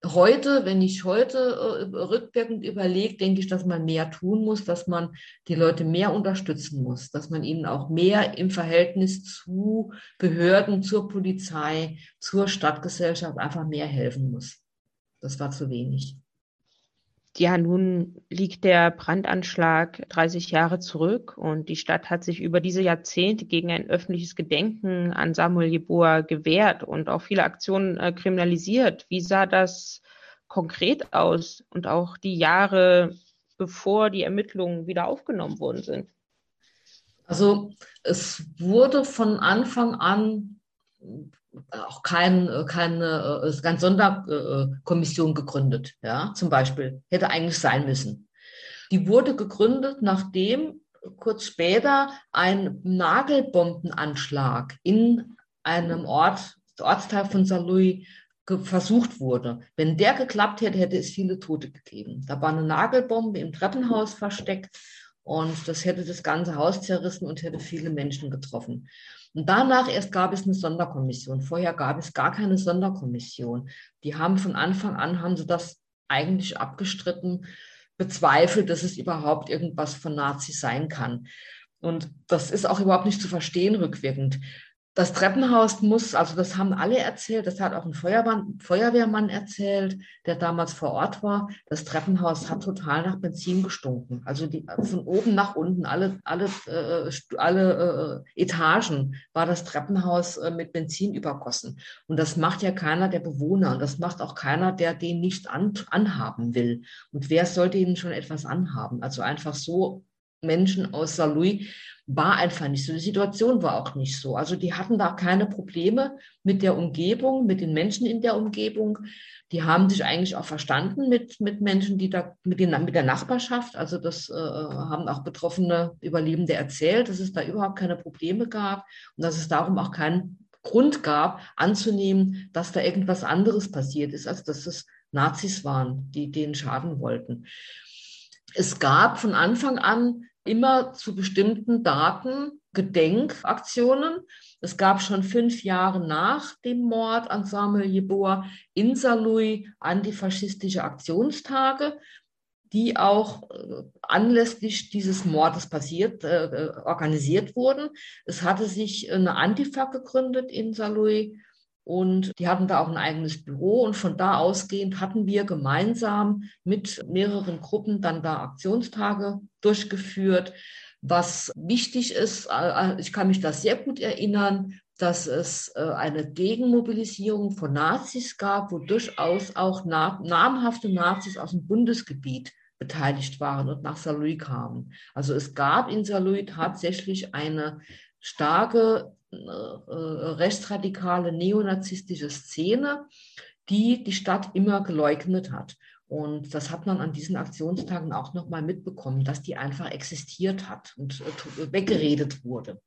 Speaker 5: heute, wenn ich heute äh, rückwirkend überlege, denke ich, dass man mehr tun muss, dass man die Leute mehr unterstützen muss, dass man ihnen auch mehr im Verhältnis zu Behörden, zur Polizei, zur Stadtgesellschaft einfach mehr helfen muss. Das war zu wenig.
Speaker 1: Ja, nun liegt der Brandanschlag 30 Jahre zurück und die Stadt hat sich über diese Jahrzehnte gegen ein öffentliches Gedenken an Samuel Jeboa gewehrt und auch viele Aktionen äh, kriminalisiert. Wie sah das konkret aus und auch die Jahre, bevor die Ermittlungen wieder aufgenommen worden sind?
Speaker 5: Also es wurde von Anfang an auch kein, äh, keine, äh, keine Sonderkommission gegründet, ja, zum Beispiel. Hätte eigentlich sein müssen. Die wurde gegründet, nachdem kurz später ein Nagelbombenanschlag in einem Ort, Ortsteil von Saarlouis, versucht wurde. Wenn der geklappt hätte, hätte es viele Tote gegeben. Da war eine Nagelbombe im Treppenhaus versteckt und das hätte das ganze Haus zerrissen und hätte viele Menschen getroffen. Und danach erst gab es eine Sonderkommission. Vorher gab es gar keine Sonderkommission. Die haben von Anfang an, haben sie das eigentlich abgestritten, bezweifelt, dass es überhaupt irgendwas von Nazis sein kann. Und das ist auch überhaupt nicht zu verstehen rückwirkend. Das Treppenhaus muss, also das haben alle erzählt, das hat auch ein Feuerwehrmann, erzählt, der damals vor Ort war. Das Treppenhaus hat total nach Benzin gestunken. Also die, von oben nach unten, alle, alle, äh, alle äh, Etagen war das Treppenhaus äh, mit Benzin übergossen. Und das macht ja keiner der Bewohner und das macht auch keiner, der den nicht an, anhaben will. Und wer sollte ihnen schon etwas anhaben? Also einfach so Menschen aus Saarlouis war einfach nicht so. Die Situation war auch nicht so. Also die hatten da keine Probleme mit der Umgebung, mit den Menschen in der Umgebung. Die haben sich eigentlich auch verstanden mit, mit Menschen, die da, mit, den, mit der Nachbarschaft. Also das äh, haben auch betroffene Überlebende erzählt, dass es da überhaupt keine Probleme gab und dass es darum auch keinen Grund gab, anzunehmen, dass da irgendwas anderes passiert ist, als dass es Nazis waren, die denen schaden wollten. Es gab von Anfang an immer zu bestimmten Daten Gedenkaktionen. Es gab schon fünf Jahre nach dem Mord an Samuel Jeboa in Saarlouis antifaschistische Aktionstage, die auch äh, anlässlich dieses Mordes passiert, äh, äh, organisiert wurden. Es hatte sich eine Antifa gegründet in Saarlouis und die hatten da auch ein eigenes Büro. Und von da ausgehend hatten wir gemeinsam mit mehreren Gruppen dann da Aktionstage durchgeführt. Was wichtig ist, äh, ich kann mich da sehr gut erinnern, dass es äh, eine Gegenmobilisierung von Nazis gab, wo durchaus auch namhafte Nazis aus dem Bundesgebiet beteiligt waren und nach Saarlouis kamen. Also es gab in Saarlouis tatsächlich eine starke rechtsradikale neonazistische Szene, die die Stadt immer geleugnet hat. Und das hat man an diesen Aktionstagen auch nochmal mitbekommen, dass die einfach existiert hat und äh, weggeredet wurde.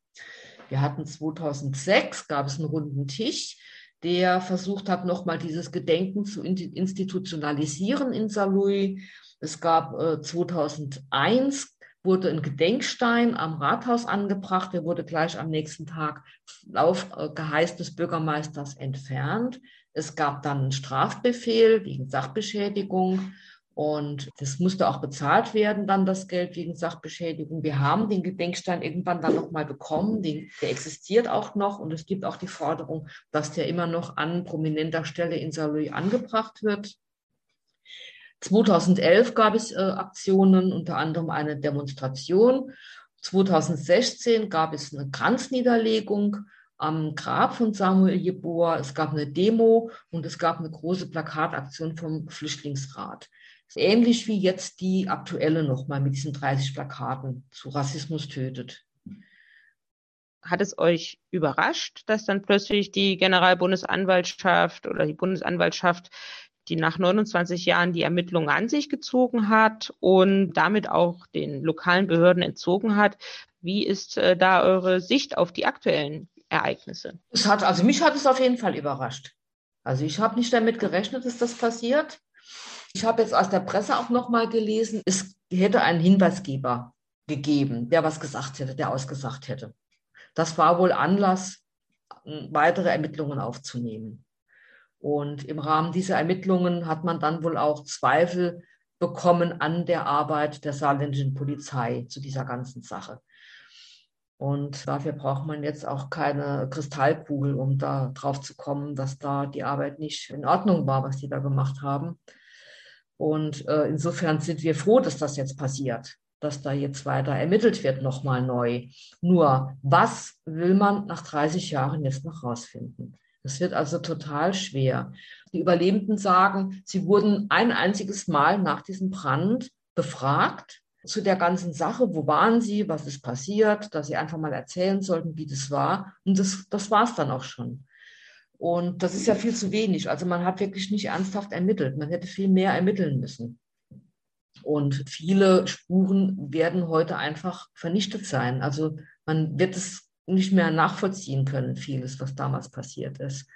Speaker 5: Wir hatten 2006, gab es einen runden Tisch, der versucht hat, nochmal dieses Gedenken zu institutionalisieren in Saarlouis. Es gab äh, 2001 wurde ein Gedenkstein am Rathaus angebracht. Der wurde gleich am nächsten Tag auf äh, Geheiß des Bürgermeisters entfernt. Es gab dann einen Strafbefehl wegen Sachbeschädigung. Und das musste auch bezahlt werden, dann das Geld wegen Sachbeschädigung. Wir haben den Gedenkstein irgendwann dann nochmal bekommen. Den, der existiert auch noch und es gibt auch die Forderung, dass der immer noch an prominenter Stelle in Saarlouis angebracht wird. 2011 gab es äh, Aktionen, unter anderem eine Demonstration. 2016 gab es eine Kranzniederlegung am Grab von Samuel Jeboa. Es gab eine Demo und es gab eine große Plakataktion vom Flüchtlingsrat. Ähnlich wie jetzt die aktuelle nochmal mit diesen 30 Plakaten zu Rassismus tötet.
Speaker 1: Hat es euch überrascht, dass dann plötzlich die Generalbundesanwaltschaft oder die Bundesanwaltschaft, die nach 29 Jahren die Ermittlungen an sich gezogen hat und damit auch den lokalen Behörden entzogen hat? Wie ist äh, da eure Sicht auf die aktuellen Ereignisse?
Speaker 5: Es hat, also mich hat es auf jeden Fall überrascht. Also ich habe nicht damit gerechnet, dass das passiert. Ich habe jetzt aus der Presse auch noch mal gelesen, es hätte einen Hinweisgeber gegeben, der was gesagt hätte, der ausgesagt hätte. Das war wohl Anlass, weitere Ermittlungen aufzunehmen. Und im Rahmen dieser Ermittlungen hat man dann wohl auch Zweifel bekommen an der Arbeit der saarländischen Polizei zu dieser ganzen Sache. Und dafür braucht man jetzt auch keine Kristallkugel, um da drauf zu kommen, dass da die Arbeit nicht in Ordnung war, was die da gemacht haben. Und äh, insofern sind wir froh, dass das jetzt passiert, dass da jetzt weiter ermittelt wird, nochmal neu. Nur, was will man nach 30 Jahren jetzt noch rausfinden? Das wird also total schwer. Die Überlebenden sagen, sie wurden ein einziges Mal nach diesem Brand befragt zu der ganzen Sache. Wo waren sie? Was ist passiert? Dass sie einfach mal erzählen sollten, wie das war. Und das, das war es dann auch schon. Und das ist ja viel zu wenig. Also man hat wirklich nicht ernsthaft ermittelt. Man hätte viel mehr ermitteln müssen. Und viele Spuren werden heute einfach vernichtet sein. Also man wird es nicht mehr nachvollziehen können, vieles, was damals passiert ist.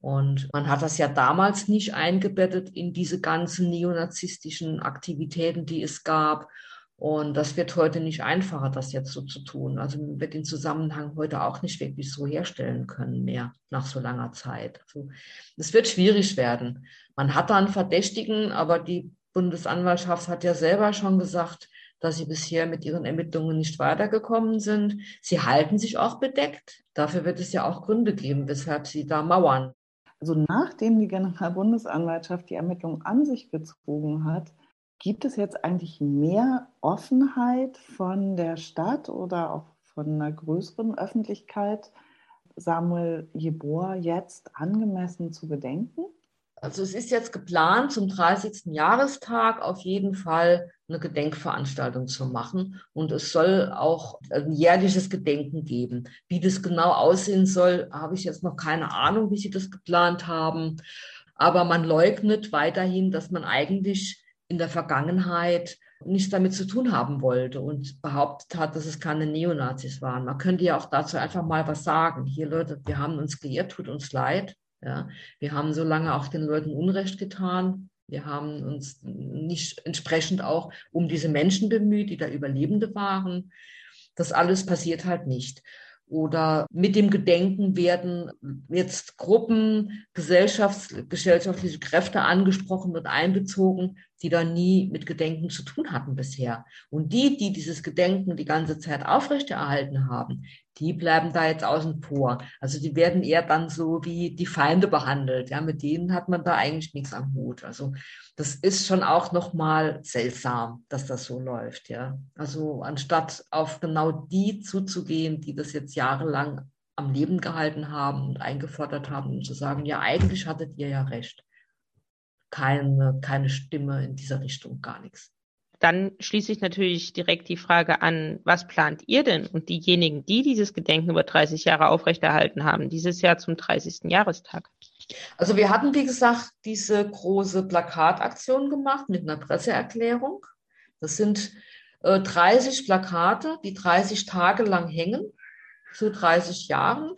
Speaker 5: Und man hat das ja damals nicht eingebettet in diese ganzen neonazistischen Aktivitäten, die es gab. Und das wird heute nicht einfacher, das jetzt so zu tun. Also man wird den Zusammenhang heute auch nicht wirklich so herstellen können mehr nach so langer Zeit. Also es wird schwierig werden. Man hat da einen Verdächtigen, aber die Bundesanwaltschaft hat ja selber schon gesagt, dass sie bisher mit ihren Ermittlungen nicht weitergekommen sind. Sie halten sich auch bedeckt. Dafür wird es ja auch Gründe geben, weshalb sie da mauern.
Speaker 2: Also nachdem die Generalbundesanwaltschaft die Ermittlungen an sich gezogen hat, Gibt es jetzt eigentlich mehr Offenheit von der Stadt oder auch von einer größeren Öffentlichkeit, Samuel Jeboa jetzt angemessen zu gedenken?
Speaker 5: Also es ist jetzt geplant, zum 30. Jahrestag auf jeden Fall eine Gedenkveranstaltung zu machen. Und es soll auch ein jährliches Gedenken geben. Wie das genau aussehen soll, habe ich jetzt noch keine Ahnung, wie sie das geplant haben. Aber man leugnet weiterhin, dass man eigentlich in der Vergangenheit nichts damit zu tun haben wollte und behauptet hat, dass es keine Neonazis waren. Man könnte ja auch dazu einfach mal was sagen. Hier, Leute, wir haben uns geirrt, tut uns leid. Ja, wir haben so lange auch den Leuten Unrecht getan. Wir haben uns nicht entsprechend auch um diese Menschen bemüht, die da Überlebende waren. Das alles passiert halt nicht oder mit dem Gedenken werden jetzt Gruppen, gesellschaftliche Kräfte angesprochen und einbezogen, die da nie mit Gedenken zu tun hatten bisher. Und die, die dieses Gedenken die ganze Zeit aufrechterhalten haben, die bleiben da jetzt außen vor. Also die werden eher dann so wie die Feinde behandelt. Ja, mit denen hat man da eigentlich nichts am Hut. Also das ist schon auch nochmal seltsam, dass das so läuft. Ja, also anstatt auf genau die zuzugehen, die das jetzt jahrelang am Leben gehalten haben und eingefordert haben, um zu sagen, ja, eigentlich hattet ihr ja recht. Keine, keine Stimme in dieser Richtung, gar nichts
Speaker 1: dann schließe ich natürlich direkt die Frage an, was plant ihr denn und diejenigen, die dieses Gedenken über 30 Jahre aufrechterhalten haben, dieses Jahr zum 30. Jahrestag?
Speaker 5: Also wir hatten, wie gesagt, diese große Plakataktion gemacht mit einer Presseerklärung. Das sind äh, 30 Plakate, die 30 Tage lang hängen, zu 30 Jahren.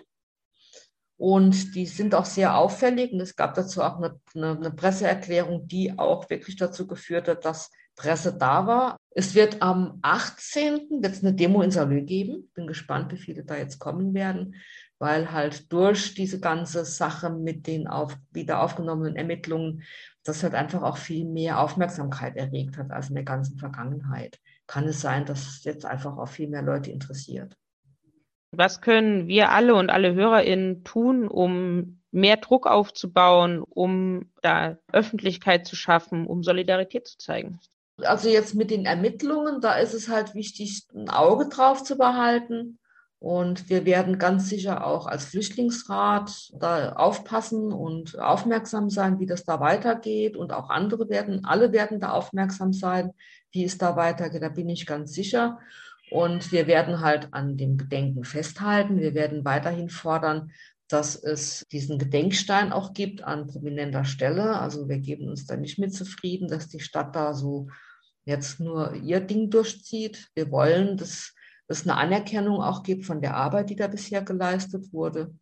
Speaker 5: Und die sind auch sehr auffällig. Und es gab dazu auch eine, eine, eine Presseerklärung, die auch wirklich dazu geführt hat, dass Presse da war. Es wird am 18. wird es eine Demo in Salö geben. Bin gespannt, wie viele da jetzt kommen werden, weil halt durch diese ganze Sache mit den auf, wieder aufgenommenen Ermittlungen, das halt einfach auch viel mehr Aufmerksamkeit erregt hat als in der ganzen Vergangenheit. Kann es sein, dass es jetzt einfach auch viel mehr Leute interessiert.
Speaker 1: Was können wir alle und alle HörerInnen tun, um mehr Druck aufzubauen, um da Öffentlichkeit zu schaffen, um Solidarität zu zeigen?
Speaker 5: Also jetzt mit den Ermittlungen, da ist es halt wichtig, ein Auge drauf zu behalten. Und wir werden ganz sicher auch als Flüchtlingsrat da aufpassen und aufmerksam sein, wie das da weitergeht. Und auch andere werden, alle werden da aufmerksam sein, wie es da weitergeht. Da bin ich ganz sicher. Und wir werden halt an dem Gedenken festhalten. Wir werden weiterhin fordern, dass es diesen Gedenkstein auch gibt an prominenter Stelle. Also wir geben uns da nicht mit zufrieden, dass die Stadt da so jetzt nur ihr Ding durchzieht. Wir wollen, dass es eine Anerkennung auch gibt von der Arbeit, die da bisher geleistet wurde.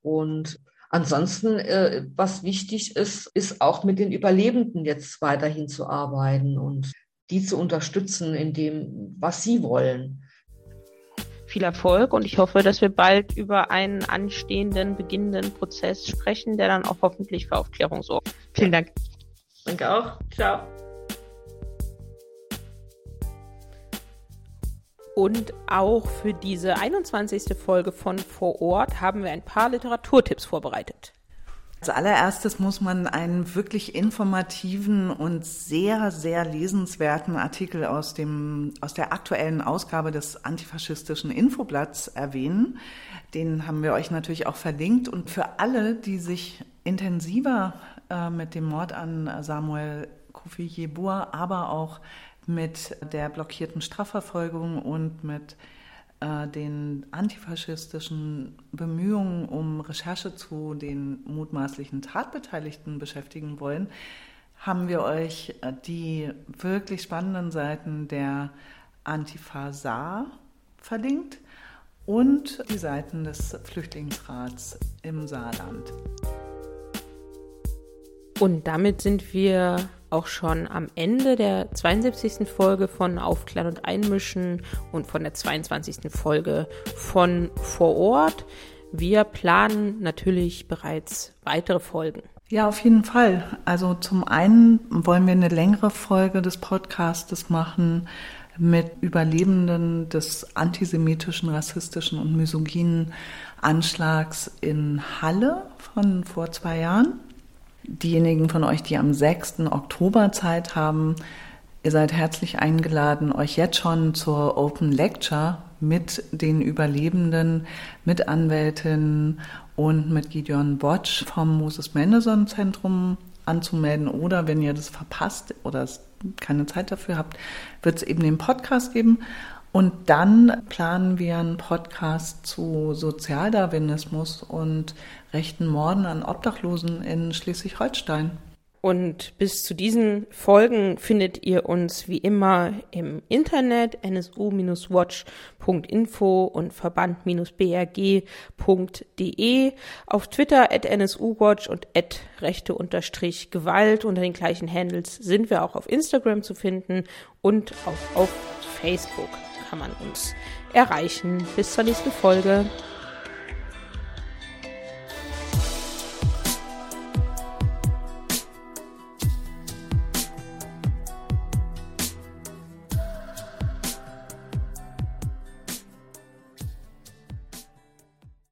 Speaker 5: Und ansonsten, äh, was wichtig ist, ist auch mit den Überlebenden jetzt weiterhin zu arbeiten und die zu unterstützen in dem, was sie wollen.
Speaker 1: Viel Erfolg und ich hoffe, dass wir bald über einen anstehenden, beginnenden Prozess sprechen, der dann auch hoffentlich für Aufklärung sorgt. Vielen Dank.
Speaker 5: Danke auch. Ciao.
Speaker 1: Und auch für diese 21. Folge von Vor Ort haben wir ein paar Literaturtipps vorbereitet.
Speaker 2: Als allererstes muss man einen wirklich informativen und sehr, sehr lesenswerten Artikel aus, dem, aus der aktuellen Ausgabe des antifaschistischen Infoblatts erwähnen. Den haben wir euch natürlich auch verlinkt. Und für alle, die sich intensiver äh, mit dem Mord an Samuel Kofi Yeboah, aber auch mit der blockierten Strafverfolgung und mit den antifaschistischen Bemühungen um Recherche zu den mutmaßlichen Tatbeteiligten beschäftigen wollen, haben wir euch äh, die wirklich spannenden Seiten der Antifa Saar verlinkt und die Seiten des Flüchtlingsrats im Saarland.
Speaker 1: Und damit sind wir auch schon am Ende der 72. Folge von Aufklären und Einmischen und von der 22. Folge von Vor Ort. Wir planen natürlich bereits weitere Folgen.
Speaker 2: Ja, auf jeden Fall. Also zum einen wollen wir eine längere Folge des Podcastes machen mit Überlebenden des antisemitischen, rassistischen und misogynen Anschlags in Halle von vor zwei Jahren diejenigen von euch, die am 6. Oktober Zeit haben, ihr seid herzlich eingeladen, euch jetzt schon zur Open Lecture mit den Überlebenden, mit Anwältinnen und mit Gideon Botsch vom Moses Mendelssohn Zentrum anzumelden oder wenn ihr das verpasst oder keine Zeit dafür habt, wird es eben den Podcast geben. Und dann planen wir einen Podcast zu Sozialdarwinismus und rechten Morden an Obdachlosen in Schleswig-Holstein.
Speaker 1: Und bis zu diesen Folgen findet ihr uns wie immer im Internet nsu-watch.info und verband-brg.de, auf Twitter at nsuwatch und at rechte-gewalt. Unter den gleichen Handles sind wir auch auf Instagram zu finden und auch auf Facebook kann man uns erreichen. Bis zur nächsten Folge.